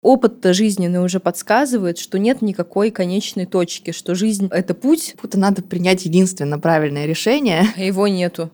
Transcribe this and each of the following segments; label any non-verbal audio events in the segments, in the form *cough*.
Опыт-то жизненный уже подсказывает, что нет никакой конечной точки, что жизнь — это путь. Будто надо принять единственно правильное решение. А его нету.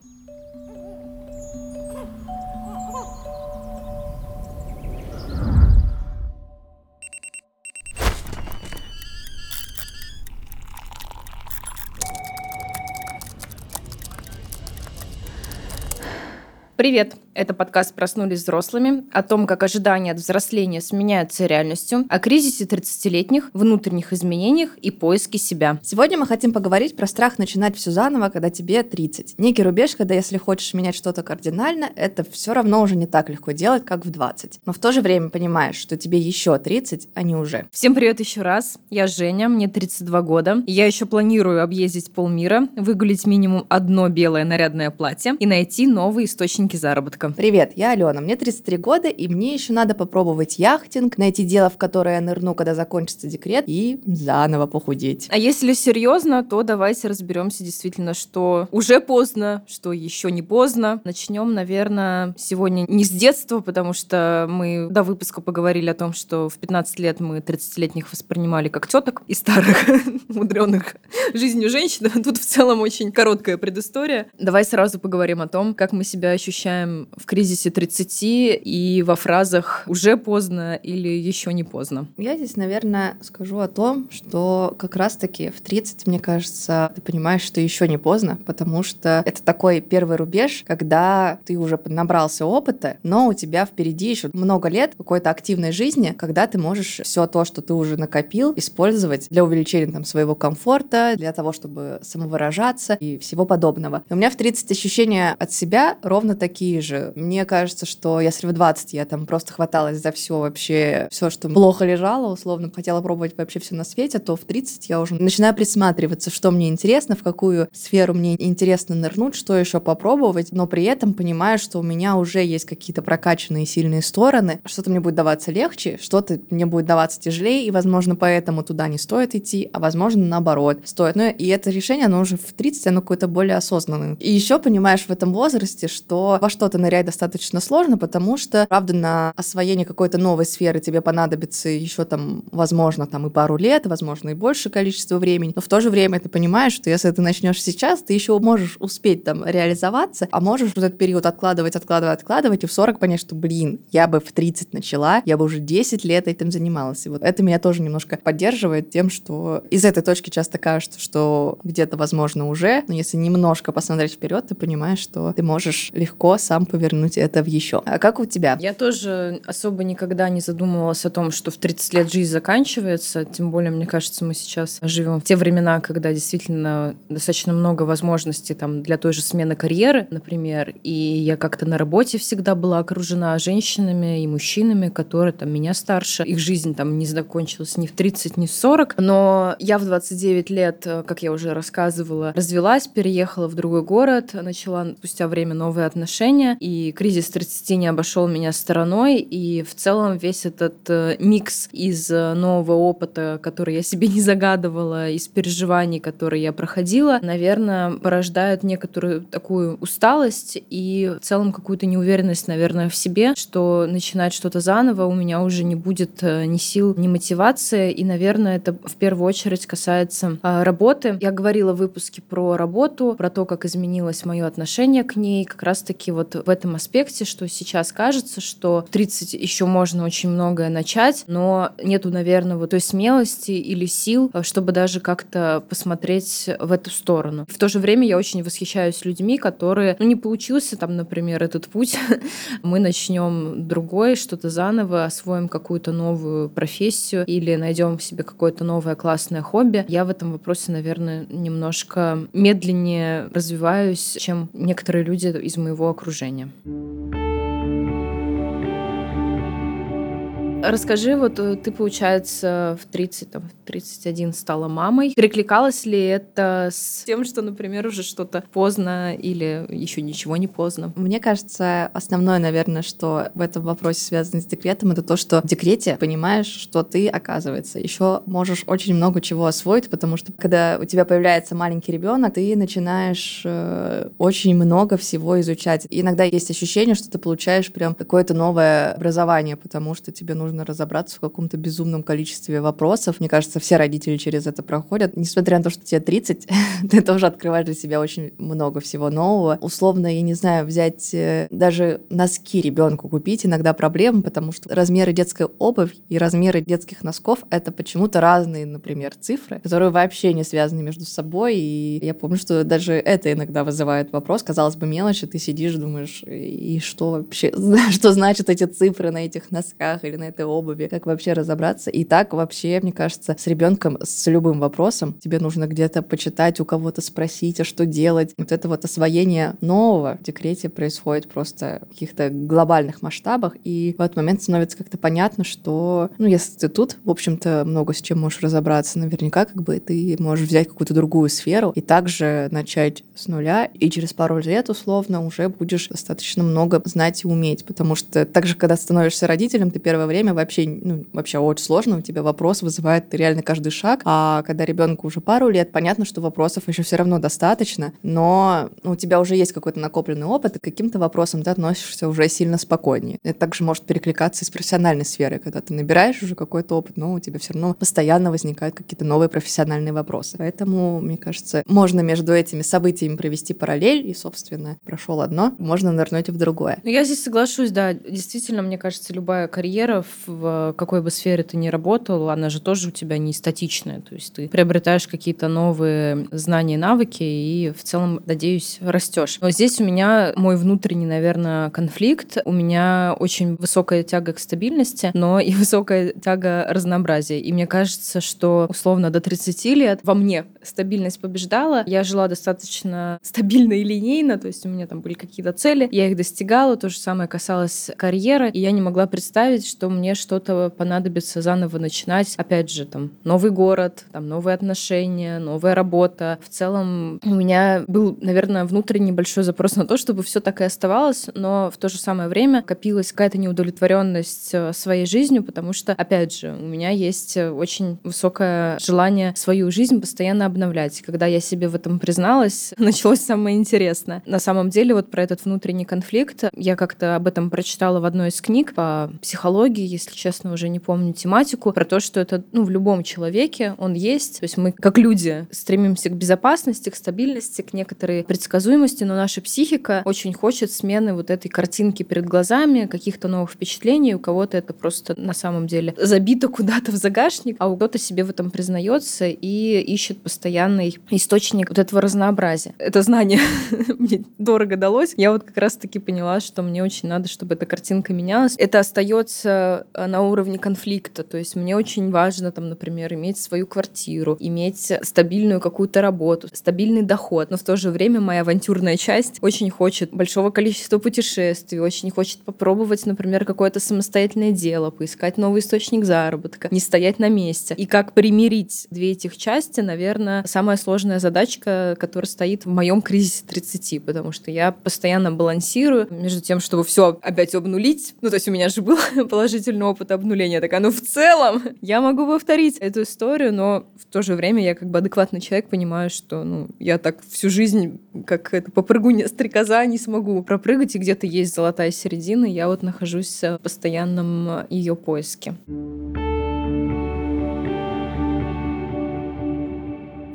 Привет! Это подкаст «Проснулись взрослыми» о том, как ожидания от взросления сменяются реальностью, о кризисе 30-летних, внутренних изменениях и поиске себя. Сегодня мы хотим поговорить про страх начинать все заново, когда тебе 30. Некий рубеж, когда если хочешь менять что-то кардинально, это все равно уже не так легко делать, как в 20. Но в то же время понимаешь, что тебе еще 30, а не уже. Всем привет еще раз. Я Женя, мне 32 года. Я еще планирую объездить полмира, выгулить минимум одно белое нарядное платье и найти новые источники заработка девушка. Привет, я Алена, мне 33 года, и мне еще надо попробовать яхтинг, найти дело, в которое я нырну, когда закончится декрет, и заново похудеть. А если серьезно, то давайте разберемся действительно, что уже поздно, что еще не поздно. Начнем, наверное, сегодня не с детства, потому что мы до выпуска поговорили о том, что в 15 лет мы 30-летних воспринимали как теток и старых, *laughs* мудреных жизнью женщин. Тут в целом очень короткая предыстория. Давай сразу поговорим о том, как мы себя ощущаем в кризисе 30 и во фразах «уже поздно» или «еще не поздно». Я здесь, наверное, скажу о том, что как раз-таки в 30, мне кажется, ты понимаешь, что еще не поздно, потому что это такой первый рубеж, когда ты уже набрался опыта, но у тебя впереди еще много лет какой-то активной жизни, когда ты можешь все то, что ты уже накопил, использовать для увеличения там, своего комфорта, для того, чтобы самовыражаться и всего подобного. И у меня в 30 ощущения от себя ровно такие же мне кажется, что если в 20 я там просто хваталась за все вообще, все, что плохо лежало, условно, хотела пробовать вообще все на свете, то в 30 я уже начинаю присматриваться, что мне интересно, в какую сферу мне интересно нырнуть, что еще попробовать, но при этом понимаю, что у меня уже есть какие-то прокачанные сильные стороны, что-то мне будет даваться легче, что-то мне будет даваться тяжелее, и, возможно, поэтому туда не стоит идти, а, возможно, наоборот, стоит. Ну, и это решение, оно уже в 30, оно какое-то более осознанное. И еще понимаешь в этом возрасте, что во что-то нырять достаточно сложно, потому что, правда, на освоение какой-то новой сферы тебе понадобится еще там, возможно, там и пару лет, возможно, и большее количество времени, но в то же время ты понимаешь, что если ты начнешь сейчас, ты еще можешь успеть там реализоваться, а можешь вот этот период откладывать, откладывать, откладывать, и в 40 понять, что, блин, я бы в 30 начала, я бы уже 10 лет этим занималась. И вот это меня тоже немножко поддерживает тем, что из этой точки часто кажется, что где-то, возможно, уже, но если немножко посмотреть вперед, ты понимаешь, что ты можешь легко сам повернуть это в еще. А как у тебя? Я тоже особо никогда не задумывалась о том, что в 30 лет жизнь заканчивается. Тем более, мне кажется, мы сейчас живем в те времена, когда действительно достаточно много возможностей там, для той же смены карьеры, например. И я как-то на работе всегда была окружена женщинами и мужчинами, которые там меня старше. Их жизнь там не закончилась ни в 30, ни в 40. Но я в 29 лет, как я уже рассказывала, развелась, переехала в другой город, начала спустя время новые отношения. И кризис 30 не обошел меня стороной, и в целом весь этот э, микс из э, нового опыта, который я себе *laughs* не загадывала, из переживаний, которые я проходила, наверное, порождает некоторую такую усталость и в целом какую-то неуверенность, наверное, в себе, что начинать что-то заново у меня уже не будет э, ни сил, ни мотивации, и, наверное, это в первую очередь касается работы. Я говорила в выпуске про работу, про то, как изменилось мое отношение к ней, как раз-таки вот в этом аспекте что сейчас кажется, что в 30 еще можно очень многое начать, но нету, наверное, вот той смелости или сил, э, чтобы даже как-то посмотреть в эту сторону. В то же время я очень восхищаюсь людьми, которые, ну, не получился там, например, этот путь, *laughs* мы начнем другой, что-то заново, освоим какую-то новую профессию или найдем себе какое-то новое классное хобби. Я в этом вопросе, наверное, немножко медленнее развиваюсь, чем некоторые люди из моего окружения. him. Расскажи, вот э, ты, получается, в 30, там, в 31 стала мамой. Перекликалось ли это с тем, что, например, уже что-то поздно или еще ничего не поздно? Мне кажется, основное, наверное, что в этом вопросе связано с декретом, это то, что в декрете понимаешь, что ты, оказывается, еще можешь очень много чего освоить, потому что когда у тебя появляется маленький ребенок, ты начинаешь э, очень много всего изучать. И иногда есть ощущение, что ты получаешь прям какое-то новое образование, потому что тебе нужно нужно разобраться в каком-то безумном количестве вопросов. Мне кажется, все родители через это проходят. Несмотря на то, что тебе 30, *laughs* ты тоже открываешь для себя очень много всего нового. Условно, я не знаю, взять э, даже носки ребенку купить иногда проблема, потому что размеры детской обуви и размеры детских носков — это почему-то разные, например, цифры, которые вообще не связаны между собой. И я помню, что даже это иногда вызывает вопрос. Казалось бы, мелочь, и ты сидишь, думаешь, и что вообще, *laughs* что значат эти цифры на этих носках или на этой обуви? Как вообще разобраться? И так вообще, мне кажется, с ребенком, с любым вопросом, тебе нужно где-то почитать, у кого-то спросить, а что делать. Вот это вот освоение нового в декрете происходит просто в каких-то глобальных масштабах, и в этот момент становится как-то понятно, что, ну, если ты тут, в общем-то, много с чем можешь разобраться, наверняка как бы ты можешь взять какую-то другую сферу и также начать с нуля, и через пару лет, условно, уже будешь достаточно много знать и уметь, потому что также, когда становишься родителем, ты первое время вообще, ну, вообще очень сложно, у тебя вопрос вызывает реально каждый шаг, а когда ребенку уже пару лет, понятно, что вопросов еще все равно достаточно, но ну, у тебя уже есть какой-то накопленный опыт, и к каким-то вопросам ты относишься уже сильно спокойнее. Это также может перекликаться и с профессиональной сферой, когда ты набираешь уже какой-то опыт, но у тебя все равно постоянно возникают какие-то новые профессиональные вопросы. Поэтому, мне кажется, можно между этими событиями провести параллель, и, собственно, прошел одно, можно нырнуть в другое. Я здесь соглашусь, да. Действительно, мне кажется, любая карьера, в какой бы сфере ты ни работал, она же тоже у тебя не статичная. То есть ты приобретаешь какие-то новые знания, навыки, и в целом, надеюсь, растешь. Но здесь у меня мой внутренний, наверное, конфликт. У меня очень высокая тяга к стабильности, но и *laughs* высокая тяга разнообразия. И мне кажется, что условно до 30 лет во мне стабильность побеждала. Я жила достаточно *laughs* стабильно и линейно, то есть у меня там были какие-то цели, я их достигала, то же самое касалось карьеры, и я не могла представить, что мне что-то понадобится заново начинать. Опять же, там, новый город, там, новые отношения, новая работа. В целом у меня был, наверное, внутренний большой запрос на то, чтобы все так и оставалось, но в то же самое время копилась какая-то неудовлетворенность э, своей жизнью, потому что, опять же, у меня есть очень высокое желание свою жизнь постоянно обновлять. Когда я себе в этом призналась, *laughs* началось самое интересное. На самом деле, вот про этот внутренний конфликт, я как-то об этом прочитала в одной из книг по психологии, если честно, уже не помню тематику, про то, что это ну, в любом человеке он есть. То есть мы, как люди, стремимся к безопасности, к стабильности, к некоторой предсказуемости, но наша психика очень хочет смены вот этой картинки перед глазами, каких-то новых впечатлений. У кого-то это просто на самом деле забито куда-то в загашник, а у кого-то себе в этом признается и ищет постоянный источник вот этого разнообразия. Это знание *laughs* мне дорого далось. Я вот как раз-таки поняла, что мне очень надо, чтобы эта картинка менялась. Это остается на уровне конфликта. То есть мне очень важно, там, например, иметь свою квартиру, иметь стабильную какую-то работу, стабильный доход. Но в то же время моя авантюрная часть очень хочет большого количества путешествий, очень хочет попробовать, например, какое-то самостоятельное дело, поискать новый источник заработка, не стоять на месте. И как примирить две этих части, наверное, самая сложная задачка, которая стоит в моем кризисе 30, потому что я постоянно балансирую между тем, чтобы все опять обнулить. Ну, то есть у меня же был *laughs* положительный опыт обнуления. Так, ну в целом я могу повторить эту историю, но в то же время я как бы адекватный человек понимаю, что ну, я так всю жизнь, как это, попрыгунья стрекоза, не смогу пропрыгать, и где-то есть золотая середина, я вот нахожусь в постоянном ее поиске.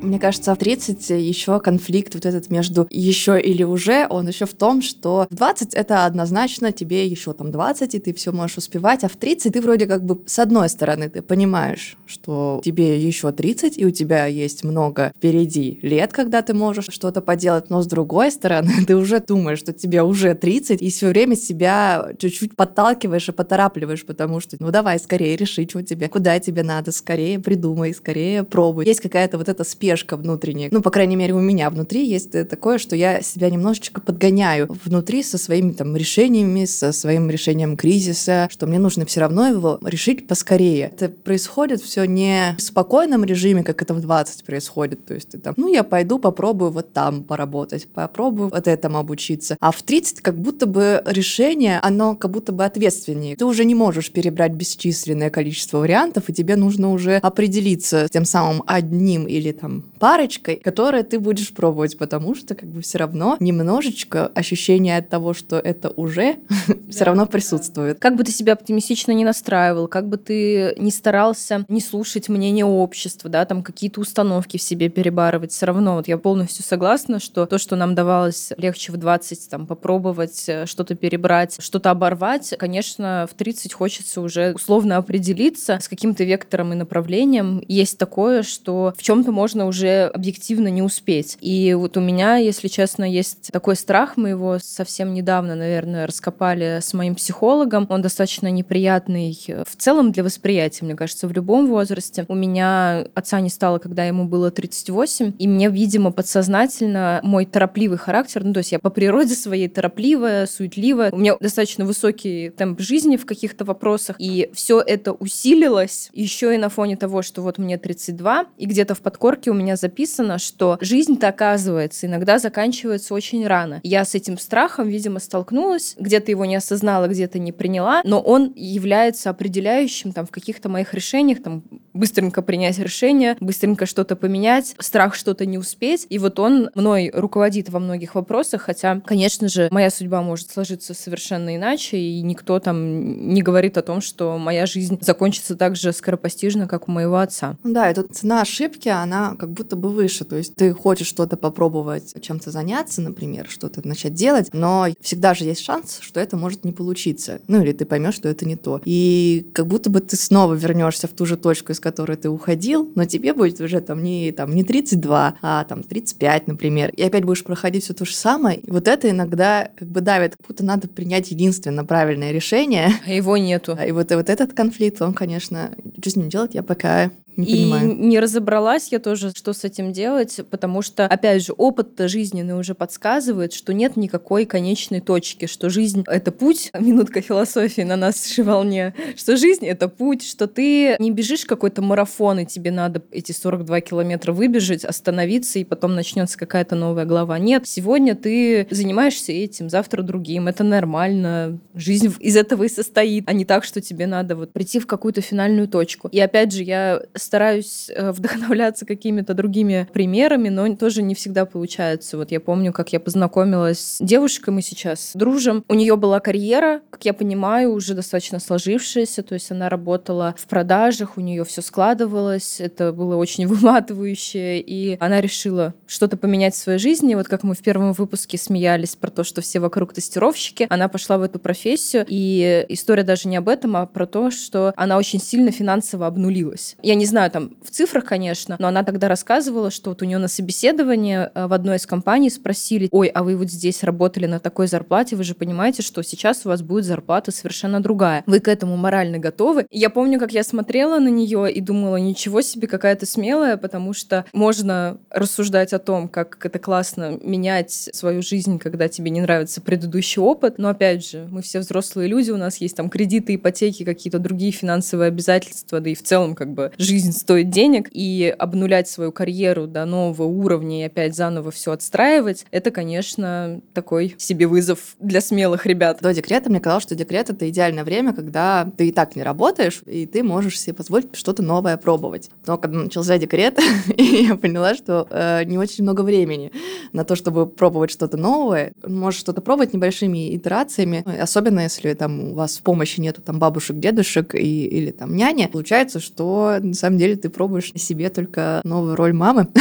Мне кажется, в 30 еще конфликт вот этот между еще или уже, он еще в том, что в 20 это однозначно тебе еще там 20, и ты все можешь успевать, а в 30 ты вроде как бы с одной стороны ты понимаешь, что тебе еще 30, и у тебя есть много впереди лет, когда ты можешь что-то поделать, но с другой стороны *laughs* ты уже думаешь, что тебе уже 30, и все время себя чуть-чуть подталкиваешь и поторапливаешь, потому что ну давай скорее решить, что тебе, куда тебе надо, скорее придумай, скорее пробуй. Есть какая-то вот эта спешка спешка внутренняя. Ну, по крайней мере, у меня внутри есть такое, что я себя немножечко подгоняю внутри со своими там решениями, со своим решением кризиса, что мне нужно все равно его решить поскорее. Это происходит все не в спокойном режиме, как это в 20 происходит. То есть это, ну, я пойду попробую вот там поработать, попробую вот этому обучиться. А в 30 как будто бы решение, оно как будто бы ответственнее. Ты уже не можешь перебрать бесчисленное количество вариантов, и тебе нужно уже определиться тем самым одним или там парочкой, которую ты будешь пробовать, потому что как бы все равно немножечко ощущение от того, что это уже *laughs* все равно присутствует. Как бы ты себя оптимистично не настраивал, как бы ты не старался не слушать мнение общества, да, там какие-то установки в себе перебарывать, все равно вот я полностью согласна, что то, что нам давалось легче в 20, там, попробовать э, что-то перебрать, что-то оборвать, конечно, в 30 хочется уже условно определиться с каким-то вектором и направлением. Есть такое, что в чем-то можно уже объективно не успеть. И вот у меня, если честно, есть такой страх, мы его совсем недавно, наверное, раскопали с моим психологом. Он достаточно неприятный в целом для восприятия, мне кажется, в любом возрасте. У меня отца не стало, когда ему было 38, и мне, видимо, подсознательно мой торопливый характер, ну, то есть я по природе своей торопливая, суетливая, у меня достаточно высокий темп жизни в каких-то вопросах, и все это усилилось еще и на фоне того, что вот мне 32, и где-то в подкорке у меня записано, что жизнь-то, оказывается, иногда заканчивается очень рано. Я с этим страхом, видимо, столкнулась, где-то его не осознала, где-то не приняла, но он является определяющим там в каких-то моих решениях, там быстренько принять решение, быстренько что-то поменять, страх что-то не успеть. И вот он мной руководит во многих вопросах, хотя, конечно же, моя судьба может сложиться совершенно иначе, и никто там не говорит о том, что моя жизнь закончится так же скоропостижно, как у моего отца. Да, и тут цена ошибки, она как будто бы выше. То есть ты хочешь что-то попробовать, чем-то заняться, например, что-то начать делать, но всегда же есть шанс, что это может не получиться. Ну или ты поймешь, что это не то. И как будто бы ты снова вернешься в ту же точку, из которой ты уходил, но тебе будет уже там не, там, не 32, а там 35, например. И опять будешь проходить все то же самое. И вот это иногда как бы давит, как будто надо принять единственно правильное решение. А его нету. И вот, и вот этот конфликт, он, конечно, что с ним делать, я пока не и понимаю. не разобралась я тоже, что с этим делать, потому что, опять же, опыт жизненный уже подсказывает, что нет никакой конечной точки, что жизнь — это путь, *laughs* минутка философии на нашей волне, что жизнь — это путь, что ты не бежишь какой-то марафон, и тебе надо эти 42 километра выбежать, остановиться, и потом начнется какая-то новая глава. Нет, сегодня ты занимаешься этим, завтра другим, это нормально, жизнь из этого и состоит, а не так, что тебе надо вот прийти в какую-то финальную точку. И опять же, я стараюсь э, вдохновляться какими-то другими примерами, но тоже не всегда получается. Вот я помню, как я познакомилась с девушкой, мы сейчас дружим. У нее была карьера, как я понимаю, уже достаточно сложившаяся, то есть она работала в продажах, у нее все складывалось, это было очень *laughs* выматывающе, и она решила что-то поменять в своей жизни. Вот как мы в первом выпуске смеялись про то, что все вокруг тестировщики, она пошла в эту профессию, и история даже не об этом, а про то, что она очень сильно финансово обнулилась. Я не знаю, там, в цифрах, конечно, но она тогда рассказывала, что вот у нее на собеседовании э, в одной из компаний спросили, ой, а вы вот здесь работали на такой зарплате, вы же понимаете, что сейчас у вас будет зарплата совершенно другая. Вы к этому морально готовы? Я помню, как я смотрела на нее и думала, ничего себе, какая то смелая, потому что можно рассуждать о том, как это классно менять свою жизнь, когда тебе не нравится предыдущий опыт, но опять же, мы все взрослые люди, у нас есть там кредиты, ипотеки, какие-то другие финансовые обязательства, да и в целом как бы жизнь жизнь стоит денег, и обнулять свою карьеру до нового уровня и опять заново все отстраивать, это, конечно, такой себе вызов для смелых ребят. До декрета мне казалось, что декрет — это идеальное время, когда ты и так не работаешь, и ты можешь себе позволить что-то новое пробовать. Но когда начался декрет, *laughs* я поняла, что э, не очень много времени на то, чтобы пробовать что-то новое. Можешь что-то пробовать небольшими итерациями, особенно если там у вас в помощи нету там бабушек, дедушек и, или там няни. Получается, что на самом деле ты пробуешь себе только новую роль мамы. *laughs*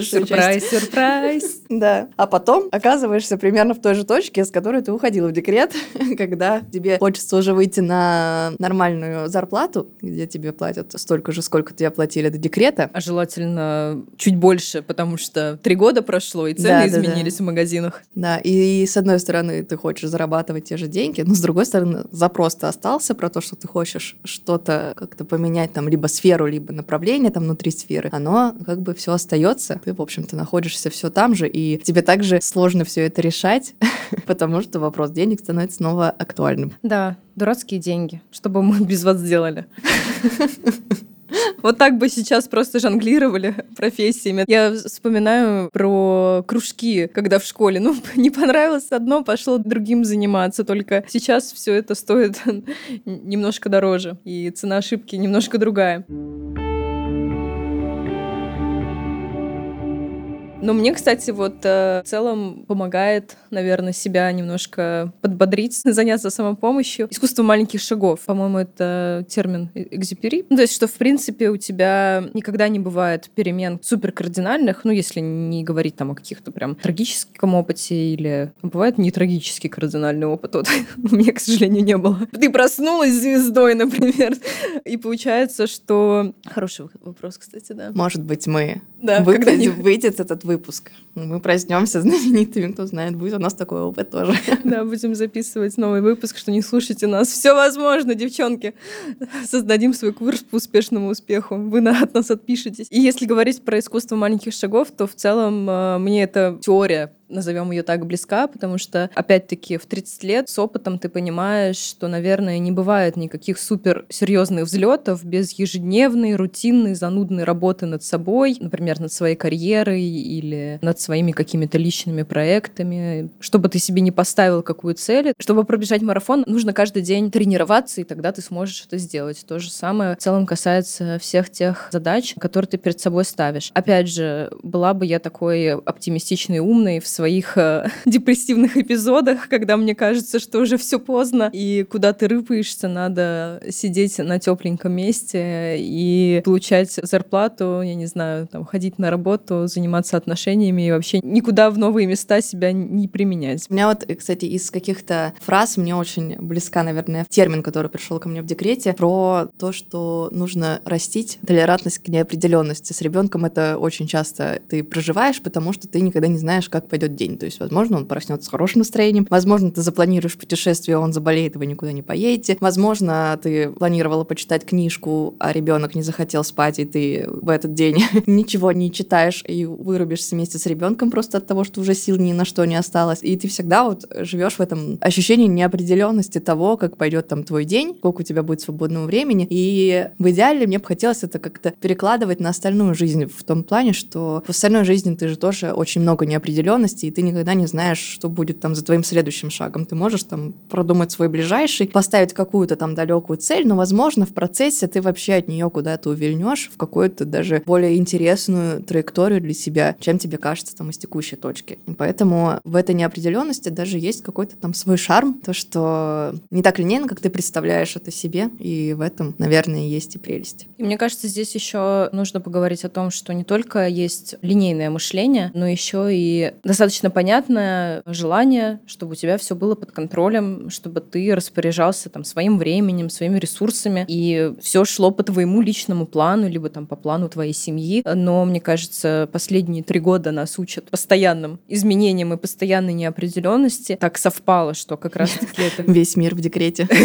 Сюрприз, сюрприз. *laughs* Да. А потом оказываешься примерно в той же точке, с которой ты уходила в декрет, *laughs* когда тебе хочется уже выйти на нормальную зарплату, где тебе платят столько же, сколько тебе платили до декрета. А желательно чуть больше, потому что три года прошло, и цены да, изменились да, да. в магазинах. Да, и, и с одной стороны ты хочешь зарабатывать те же деньги, но с другой стороны запрос-то остался про то, что ты хочешь что-то как-то поменять, там, либо сферу, либо направление там внутри сферы, оно как бы все остается. Ты, в общем-то, находишься все там же, и тебе также сложно все это решать, *laughs* потому что вопрос денег становится снова актуальным. Да, дурацкие деньги. Что бы мы без вас сделали? *laughs* Вот так бы сейчас просто жонглировали профессиями. Я вспоминаю про кружки, когда в школе, ну, *laughs* не понравилось одно, пошло другим заниматься. Только сейчас все это стоит *laughs* немножко дороже, и цена ошибки немножко другая. Но мне, кстати, вот э, в целом помогает, наверное, себя немножко подбодрить, *laughs* заняться самопомощью. Искусство маленьких шагов, по-моему, это термин э, экзипери. Ну, то есть, что, в принципе, у тебя никогда не бывает перемен супер кардинальных, ну, если не говорить там о каких-то прям трагическом опыте или бывает не трагический кардинальный опыт, вот *laughs* у меня, к сожалению, не было. Ты проснулась звездой, например, *laughs* и получается, что... Хороший вопрос, кстати, да. Может быть, мы да, выйдет, выйдет этот выпуск. Мы проснемся *laughs* знаменитыми, кто знает, будет у нас такой опыт тоже. *laughs* Да, будем записывать новый выпуск, что не слушайте нас. Все возможно, девчонки. Создадим свой курс по успешному успеху. Вы на, от нас отпишетесь. И если говорить про искусство маленьких шагов, то в целом э, мне эта теория назовем ее так, близка, потому что, опять-таки, в 30 лет с опытом ты понимаешь, что, наверное, не бывает никаких супер серьезных взлетов без ежедневной, рутинной, занудной работы над собой, например, над своей карьерой или над своими какими-то личными проектами. Чтобы ты себе не поставил какую цель, чтобы пробежать марафон, нужно каждый день тренироваться, и тогда ты сможешь это сделать. То же самое в целом касается всех тех задач, которые ты перед собой ставишь. Опять же, была бы я такой оптимистичной, умной в своих э, *laughs* депрессивных эпизодах, когда мне кажется, что уже все поздно, и куда ты рыпаешься, надо сидеть на тепленьком месте и получать зарплату, я не знаю, там, ходить на работу, заниматься отношениями и вообще никуда в новые места себя не применять. У меня вот, кстати, из каких-то фраз мне очень близка, наверное, термин, который пришел ко мне в декрете, про то, что нужно растить толерантность к неопределенности. С ребенком это очень часто ты проживаешь, потому что ты никогда не знаешь, как пойдет день. То есть, возможно, он проснется с хорошим настроением, возможно, ты запланируешь путешествие, он заболеет, и вы никуда не поедете. Возможно, ты планировала почитать книжку, а ребенок не захотел спать, и ты в этот день *laughs* ничего не читаешь и вырубишься вместе с ребенком просто от того, что уже сил ни на что не осталось. И ты всегда вот живешь в этом ощущении неопределенности того, как пойдет там твой день, сколько у тебя будет свободного времени. И в идеале мне бы хотелось это как-то перекладывать на остальную жизнь в том плане, что в остальной жизни ты же тоже очень много неопределенности, и ты никогда не знаешь, что будет там за твоим следующим шагом. Ты можешь там продумать свой ближайший, поставить какую-то там далекую цель, но, возможно, в процессе ты вообще от нее куда-то увильнешь в какую-то даже более интересную траекторию для себя, чем тебе кажется там из текущей точки. И поэтому в этой неопределенности даже есть какой-то там свой шарм, то, что не так линейно, как ты представляешь это себе, и в этом, наверное, есть и прелесть. И мне кажется, здесь еще нужно поговорить о том, что не только есть линейное мышление, но еще и достаточно достаточно понятное желание, чтобы у тебя все было под контролем, чтобы ты распоряжался там своим временем, своими ресурсами, и все шло по твоему личному плану, либо там по плану твоей семьи. Но, мне кажется, последние три года нас учат постоянным изменениям и постоянной неопределенности. Так совпало, что как раз-таки это... *laughs* Весь мир в декрете. *laughs*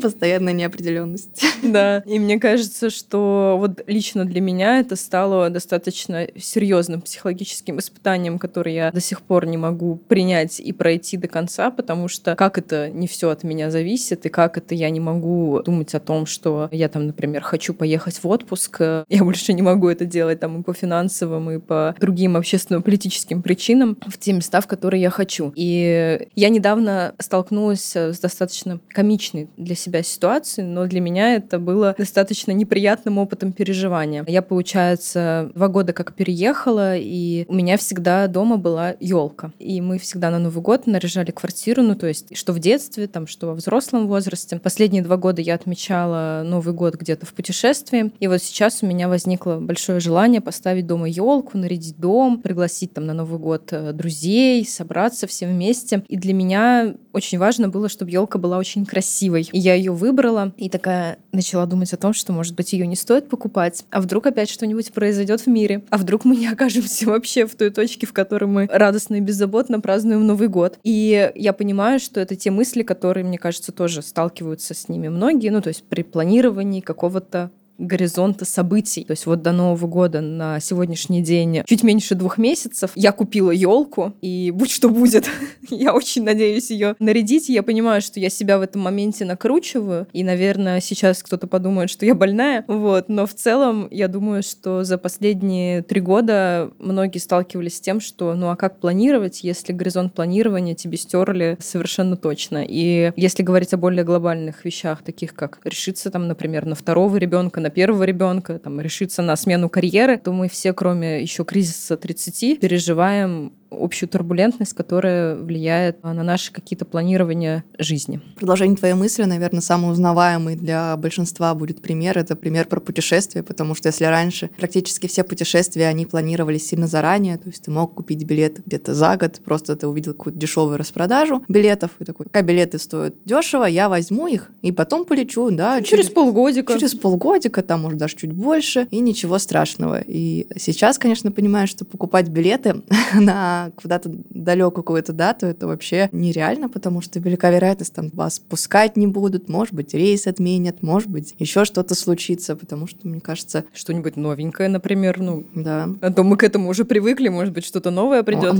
Постоянная неопределенность. *laughs* Да, и мне кажется, что вот лично для меня это стало достаточно серьезным психологическим испытанием, которое я до сих пор не могу принять и пройти до конца, потому что как это не все от меня зависит, и как это я не могу думать о том, что я там, например, хочу поехать в отпуск, я больше не могу это делать там и по финансовым, и по другим общественно-политическим причинам в те места, в которые я хочу. И я недавно столкнулась с достаточно комичной для себя ситуации, но для меня это было достаточно неприятным опытом переживания. Я, получается, два года как переехала, и у меня всегда дома была елка. И мы всегда на Новый год наряжали квартиру, ну то есть что в детстве, там, что во взрослом возрасте. Последние два года я отмечала Новый год где-то в путешествии, и вот сейчас у меня возникло большое желание поставить дома елку, нарядить дом, пригласить там на Новый год э, друзей, собраться все вместе. И для меня очень важно было, чтобы елка была очень красивой. И я я ее выбрала и такая начала думать о том, что, может быть, ее не стоит покупать, а вдруг опять что-нибудь произойдет в мире, а вдруг мы не окажемся *laughs* вообще в той точке, в которой мы радостно и беззаботно празднуем Новый год. И я понимаю, что это те мысли, которые, мне кажется, тоже сталкиваются с ними многие, ну, то есть при планировании какого-то горизонта событий. То есть вот до Нового года на сегодняшний день чуть меньше двух месяцев я купила елку, и будь что будет, *laughs* я очень надеюсь ее нарядить. Я понимаю, что я себя в этом моменте накручиваю, и, наверное, сейчас кто-то подумает, что я больная, вот. Но в целом я думаю, что за последние три года многие сталкивались с тем, что ну а как планировать, если горизонт планирования тебе стерли совершенно точно. И если говорить о более глобальных вещах, таких как решиться там, например, на второго ребенка, на первого ребенка, там, решиться на смену карьеры, то мы все, кроме еще кризиса 30, переживаем общую турбулентность, которая влияет на наши какие-то планирования жизни. Продолжение твоей мысли, наверное, самый узнаваемый для большинства будет пример. Это пример про путешествия, потому что если раньше практически все путешествия, они планировались сильно заранее, то есть ты мог купить билет где-то за год, просто ты увидел какую-то дешевую распродажу билетов, и такой, пока билеты стоят дешево, я возьму их, и потом полечу, да. Через, через полгодика. Через полгодика, там, может, даже чуть больше, и ничего страшного. И сейчас, конечно, понимаю, что покупать билеты *laughs* на куда-то далекую какую-то дату, это вообще нереально, потому что велика вероятность, там вас пускать не будут, может быть, рейс отменят, может быть, еще что-то случится, потому что, мне кажется... Что-нибудь новенькое, например, ну... Да. А то мы к этому уже привыкли, может быть, что-то новое придет.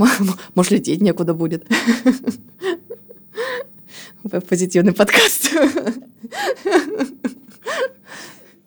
Может, лететь некуда будет. *laughs* Позитивный подкаст *laughs*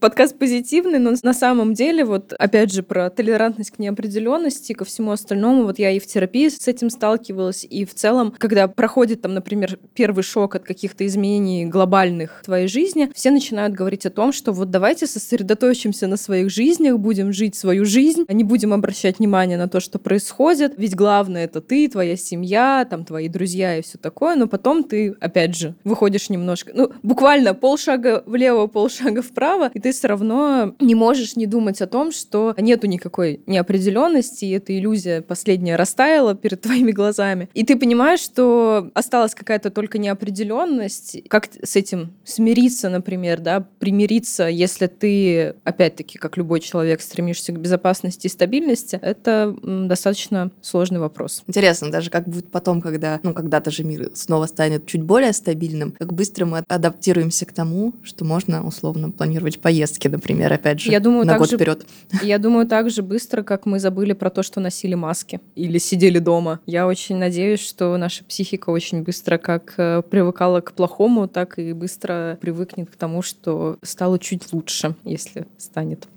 подкаст позитивный, но на самом деле, вот опять же, про толерантность к неопределенности, ко всему остальному, вот я и в терапии с этим сталкивалась, и в целом, когда проходит там, например, первый шок от каких-то изменений глобальных в твоей жизни, все начинают говорить о том, что вот давайте сосредоточимся на своих жизнях, будем жить свою жизнь, а не будем обращать внимание на то, что происходит, ведь главное это ты, твоя семья, там твои друзья и все такое, но потом ты, опять же, выходишь немножко, ну, буквально полшага влево, полшага вправо, и ты ты все равно не можешь не думать о том, что нету никакой неопределенности, и эта иллюзия последняя растаяла перед *laughs* твоими глазами. И ты понимаешь, что осталась какая-то только неопределенность. Как с этим смириться, например, да, примириться, если ты, опять-таки, как любой человек, стремишься к безопасности и стабильности, это достаточно сложный вопрос. Интересно, даже как будет потом, когда, ну, когда-то же мир снова станет чуть более стабильным, как быстро мы адаптируемся к тому, что можно условно планировать поездки поездки, например, опять же, я думаю, на год же, вперед. *laughs* Я думаю, так же быстро, как мы забыли про то, что носили маски или сидели дома. Я очень надеюсь, что наша психика очень быстро как э, привыкала к плохому, так и быстро привыкнет к тому, что стало чуть лучше, если станет.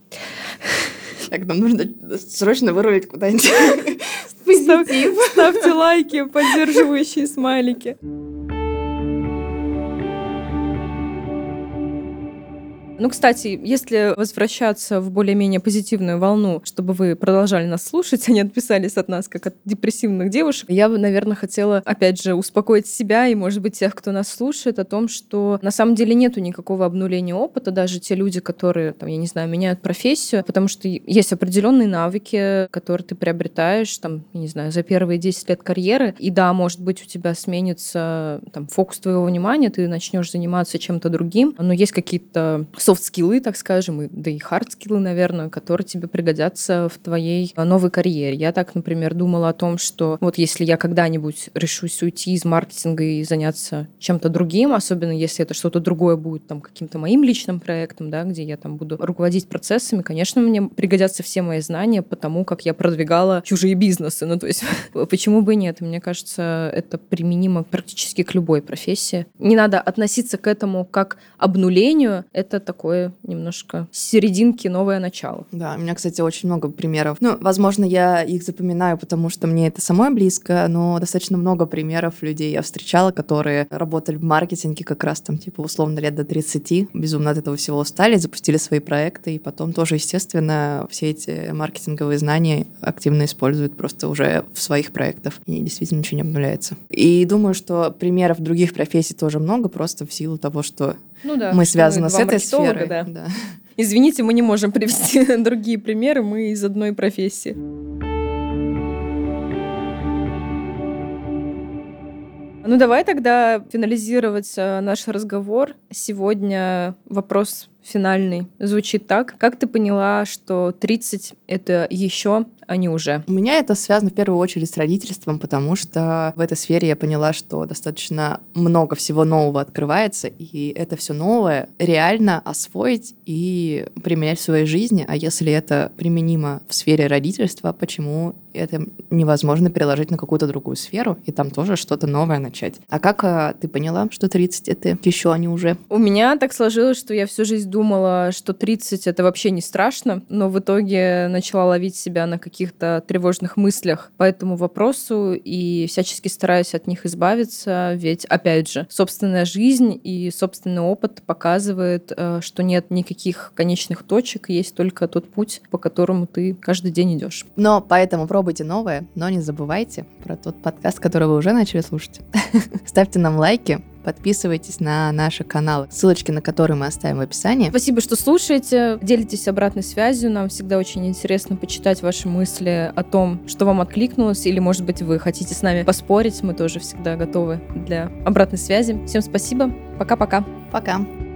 Так, нам нужно срочно вырулить куда-нибудь. *laughs* Ставьте лайки, поддерживающие смайлики. Ну, кстати, если возвращаться в более-менее позитивную волну, чтобы вы продолжали нас слушать, *laughs* а не отписались от нас, как от депрессивных девушек, я бы, наверное, хотела, опять же, успокоить себя и, может быть, тех, кто нас слушает, о том, что на самом деле нету никакого обнуления опыта, даже те люди, которые, там, я не знаю, меняют профессию, потому что есть определенные навыки, которые ты приобретаешь, там, я не знаю, за первые 10 лет карьеры, и да, может быть, у тебя сменится там фокус твоего внимания, ты начнешь заниматься чем-то другим, но есть какие-то софт-скиллы, так скажем, и, да и хард-скиллы, наверное, которые тебе пригодятся в твоей а, новой карьере. Я так, например, думала о том, что вот если я когда-нибудь решусь уйти из маркетинга и заняться чем-то другим, особенно если это что-то другое будет там каким-то моим личным проектом, да, где я там буду руководить процессами, конечно, мне пригодятся все мои знания по тому, как я продвигала чужие бизнесы. Ну, то есть, *laughs* почему бы и нет? Мне кажется, это применимо практически к любой профессии. Не надо относиться к этому как обнулению. Это такое немножко серединки новое начало. Да, у меня, кстати, очень много примеров. Ну, возможно, я их запоминаю, потому что мне это самой близко, но достаточно много примеров людей я встречала, которые работали в маркетинге как раз там, типа, условно, лет до 30, безумно от этого всего устали, запустили свои проекты, и потом тоже, естественно, все эти маркетинговые знания активно используют просто уже в своих проектах, и действительно ничего не обнуляется. И думаю, что примеров других профессий тоже много, просто в силу того, что ну, да, мы связаны с этой сферой. Да. Да. *laughs* Извините, мы не можем привести *laughs* другие примеры, мы из одной профессии. Ну давай тогда финализировать э, наш разговор. Сегодня вопрос финальный звучит так. Как ты поняла, что 30 — это еще а не уже? У меня это связано в первую очередь с родительством, потому что в этой сфере я поняла, что достаточно много всего нового открывается, и это все новое реально освоить и применять в своей жизни. А если это применимо в сфере родительства, почему это невозможно переложить на какую-то другую сферу и там тоже что-то новое начать? А как а, ты поняла, что 30 это еще, а не уже? У меня так сложилось, что я всю жизнь думала, что 30 это вообще не страшно, но в итоге начала ловить себя на каких-то тревожных мыслях по этому вопросу и всячески стараюсь от них избавиться, ведь, опять же, собственная жизнь и собственный опыт показывает, э, что нет никаких конечных точек, есть только тот путь, по которому ты каждый день идешь. Но поэтому пробуйте новое, но не забывайте про тот подкаст, который вы уже начали слушать. *laughs* Ставьте нам лайки, Подписывайтесь на наши каналы, ссылочки на которые мы оставим в описании. Спасибо, что слушаете, делитесь обратной связью. Нам всегда очень интересно почитать ваши мысли о том, что вам откликнулось, или, может быть, вы хотите с нами поспорить. Мы тоже всегда готовы для обратной связи. Всем спасибо. Пока-пока. Пока. -пока. Пока.